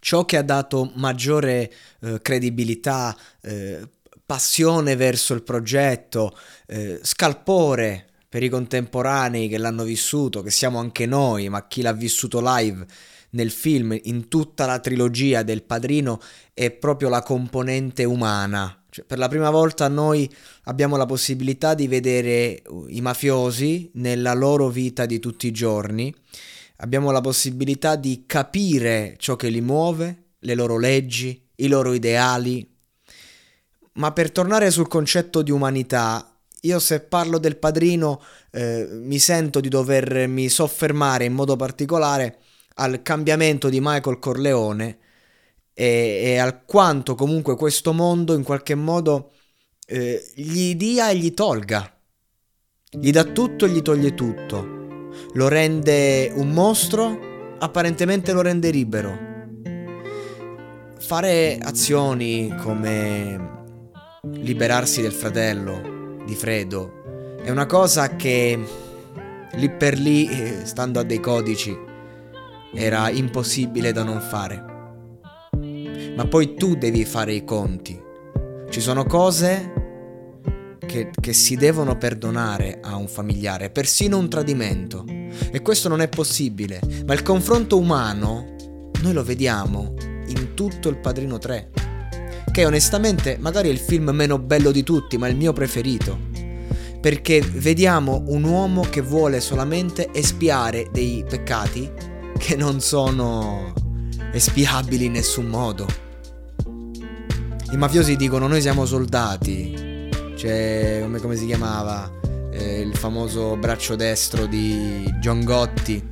ciò che ha dato maggiore eh, credibilità, eh, passione verso il progetto, eh, scalpore per i contemporanei che l'hanno vissuto, che siamo anche noi, ma chi l'ha vissuto live nel film, in tutta la trilogia del padrino, è proprio la componente umana. Cioè, per la prima volta noi abbiamo la possibilità di vedere i mafiosi nella loro vita di tutti i giorni abbiamo la possibilità di capire ciò che li muove, le loro leggi, i loro ideali. Ma per tornare sul concetto di umanità, io se parlo del padrino eh, mi sento di dovermi soffermare in modo particolare al cambiamento di Michael Corleone e, e al quanto comunque questo mondo in qualche modo eh, gli dia e gli tolga. Gli dà tutto e gli toglie tutto lo rende un mostro, apparentemente lo rende libero. Fare azioni come liberarsi del fratello di Fredo è una cosa che lì per lì, eh, stando a dei codici, era impossibile da non fare. Ma poi tu devi fare i conti. Ci sono cose che, che, si devono perdonare a un familiare, persino un tradimento. E questo non è possibile, ma il confronto umano noi lo vediamo in tutto il Padrino 3, che onestamente magari è il film meno bello di tutti, ma è il mio preferito. Perché vediamo un uomo che vuole solamente espiare dei peccati che non sono espiabili in nessun modo. I mafiosi dicono noi siamo soldati, cioè come, come si chiamava? eh, il famoso braccio destro di John Gotti,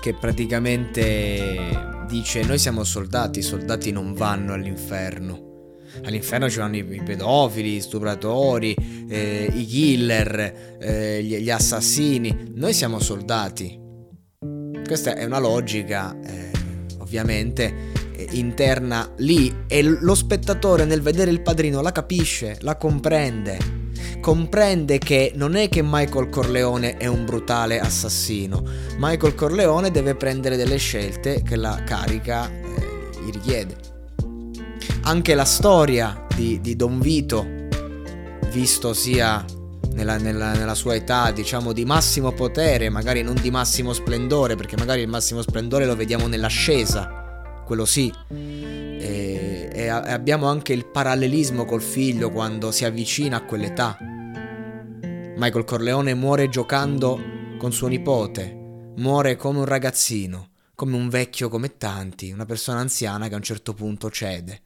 che praticamente dice noi siamo soldati, i soldati non vanno all'inferno. All'inferno ci vanno i, pedofili, i stupratori, eh, i killer, eh, gli, gli, assassini. Noi siamo soldati. Questa è una logica, eh, ovviamente, interna lì e lo spettatore nel vedere il padrino la capisce, la comprende. Comprende che non è che Michael Corleone è un brutale assassino, Michael Corleone deve prendere delle scelte che la carica eh, gli richiede. Anche la storia di, di Don Vito, visto sia nella, nella, nella, sua età, diciamo, di massimo potere, magari non di massimo splendore, perché magari il massimo splendore lo vediamo nell'ascesa, quello sì. E, e abbiamo anche il parallelismo col figlio quando si avvicina a quell'età. Michael Corleone muore giocando con suo nipote, muore come un ragazzino, come un vecchio come tanti, una persona anziana che a un certo punto cede.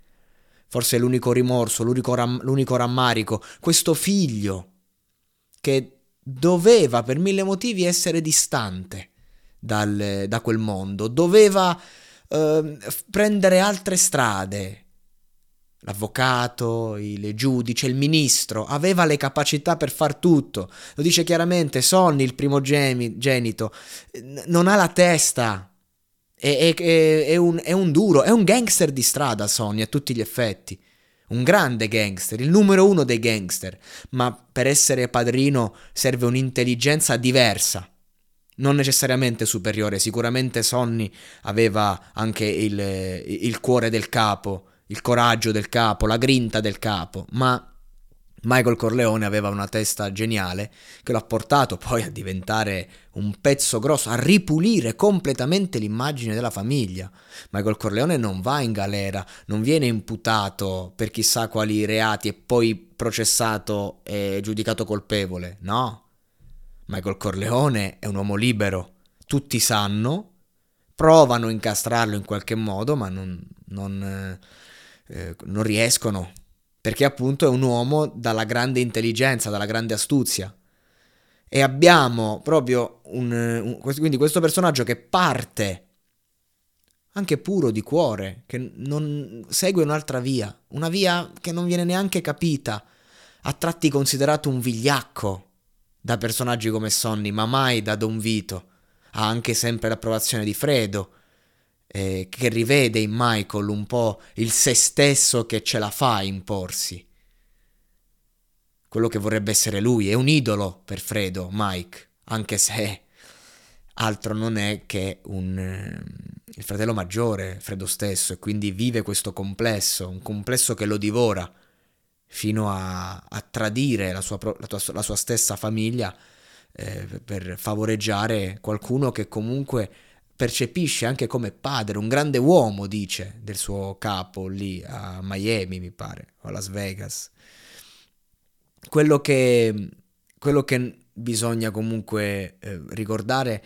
Forse è l'unico rimorso, l'unico, ram- l'unico rammarico, questo figlio che doveva per mille motivi essere distante dal, da quel mondo, doveva eh, prendere altre strade, l'avvocato, il giudice, il ministro, aveva le capacità per far tutto. Lo dice chiaramente, Sonny, il primogenito, non ha la testa. È, è, è, un, è, un, duro, è un gangster di strada Sonny a tutti gli effetti. Un grande gangster, il numero uno dei gangster. Ma per essere padrino serve un'intelligenza diversa. Non necessariamente superiore, sicuramente Sonny aveva anche il, il cuore del capo, il coraggio del capo, la grinta del capo, ma Michael Corleone aveva una testa geniale che l'ha portato poi a diventare un pezzo grosso, a ripulire completamente l'immagine della famiglia. Michael Corleone non va in galera, non viene imputato per chissà quali reati e poi processato e giudicato colpevole, no. Michael Corleone è un uomo libero, tutti sanno, provano a incastrarlo in qualche modo, ma non, non, eh, eh non riescono perché appunto è un uomo dalla grande intelligenza, dalla grande astuzia. E abbiamo proprio un, un, quindi questo personaggio che parte anche puro di cuore, che non segue un'altra via, una via che non viene neanche capita, a tratti considerato un vigliacco da personaggi come Sonny, ma mai da Don Vito. Ha anche sempre l'approvazione di Fredo, eh, che rivede in Michael un po' il se stesso che ce la fa a imporsi. Quello che vorrebbe essere lui, è un idolo per Fredo, Mike, anche se altro non è che un, eh, il fratello maggiore, Fredo stesso, e quindi vive questo complesso, un complesso che lo divora fino a, a tradire la sua, la, tua, la sua, stessa famiglia eh, per favoreggiare qualcuno che comunque percepisce anche come padre, un grande uomo, dice, del suo capo lì a Miami, mi pare, o a Las Vegas. Quello che, quello che bisogna comunque eh, ricordare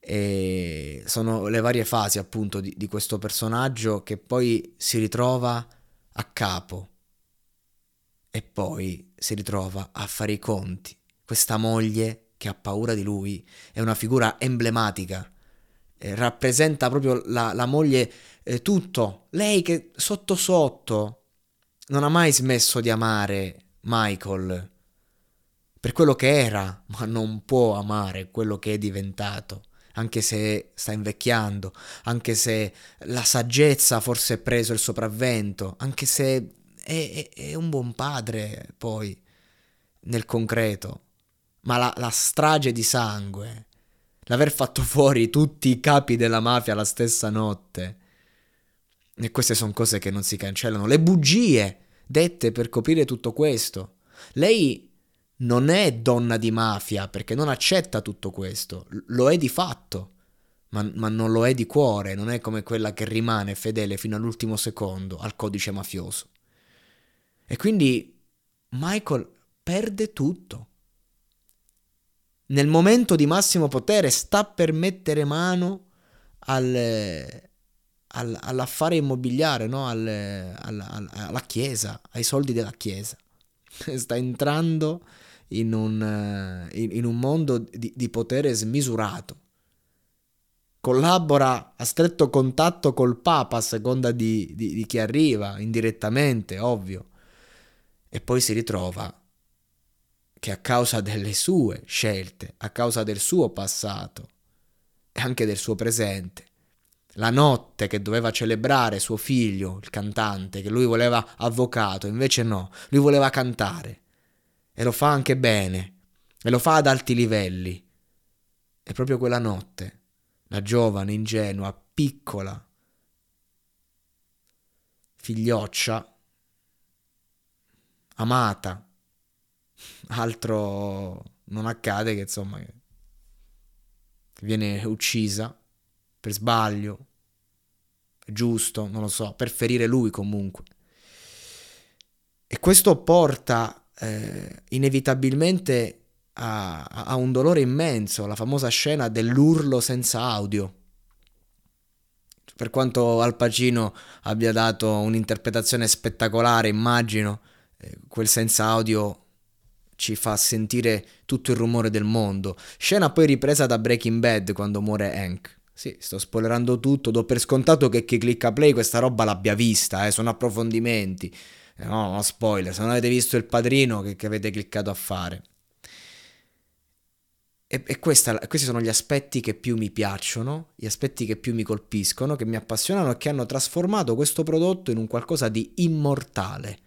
eh, sono le varie fasi appunto di, di questo personaggio che poi si ritrova a capo e poi si ritrova a fare i conti. Questa moglie che ha paura di lui è una figura emblematica eh, rappresenta proprio la, la moglie eh, tutto. Lei che sotto sotto non ha mai smesso di amare Michael per quello che era, ma non può amare quello che è diventato, anche se sta invecchiando, anche se la saggezza forse ha preso il sopravvento, anche se è, è, è un buon padre poi nel concreto, ma la, la strage di sangue l'aver fatto fuori tutti i capi della mafia la stessa notte. E queste sono cose che non si cancellano. Le bugie dette per coprire tutto questo. Lei non è donna di mafia perché non accetta tutto questo, lo è di fatto, ma, ma, non lo è di cuore, non è come quella che rimane fedele fino all'ultimo secondo al codice mafioso. E quindi Michael perde tutto nel momento di massimo potere sta per mettere mano al, al, all'affare immobiliare, no? al, al, alla chiesa, ai soldi della chiesa. Sta entrando in un, in, in un mondo di, di potere smisurato. Collabora a stretto contatto col Papa a seconda di, di, di chi arriva, indirettamente, ovvio. E poi si ritrova che a causa delle sue scelte, a causa del suo passato e anche del suo presente, la notte che doveva celebrare suo figlio, il cantante, che lui voleva avvocato, invece no, lui voleva cantare. E lo fa anche bene, e lo fa ad alti livelli. E proprio quella notte, la giovane, ingenua, piccola, figlioccia, amata, altro non accade che insomma viene uccisa per sbaglio, giusto, non lo so, per ferire lui comunque. E questo porta eh, inevitabilmente a, a, un dolore immenso, la famosa scena dell'urlo senza audio. Per quanto Al Pacino abbia dato un'interpretazione spettacolare, immagino, quel senza audio ci fa sentire tutto il rumore del mondo. Scena poi ripresa da Breaking Bad quando muore Hank. Sì, sto spoilerando tutto, do per scontato che chi clicca play questa roba l'abbia vista, eh, sono approfondimenti. Eh, no, no, spoiler, se non avete visto il padrino che, che avete cliccato a fare. E, e questa, questi sono gli aspetti che più mi piacciono, gli aspetti che più mi colpiscono, che mi appassionano e che hanno trasformato questo prodotto in un qualcosa di immortale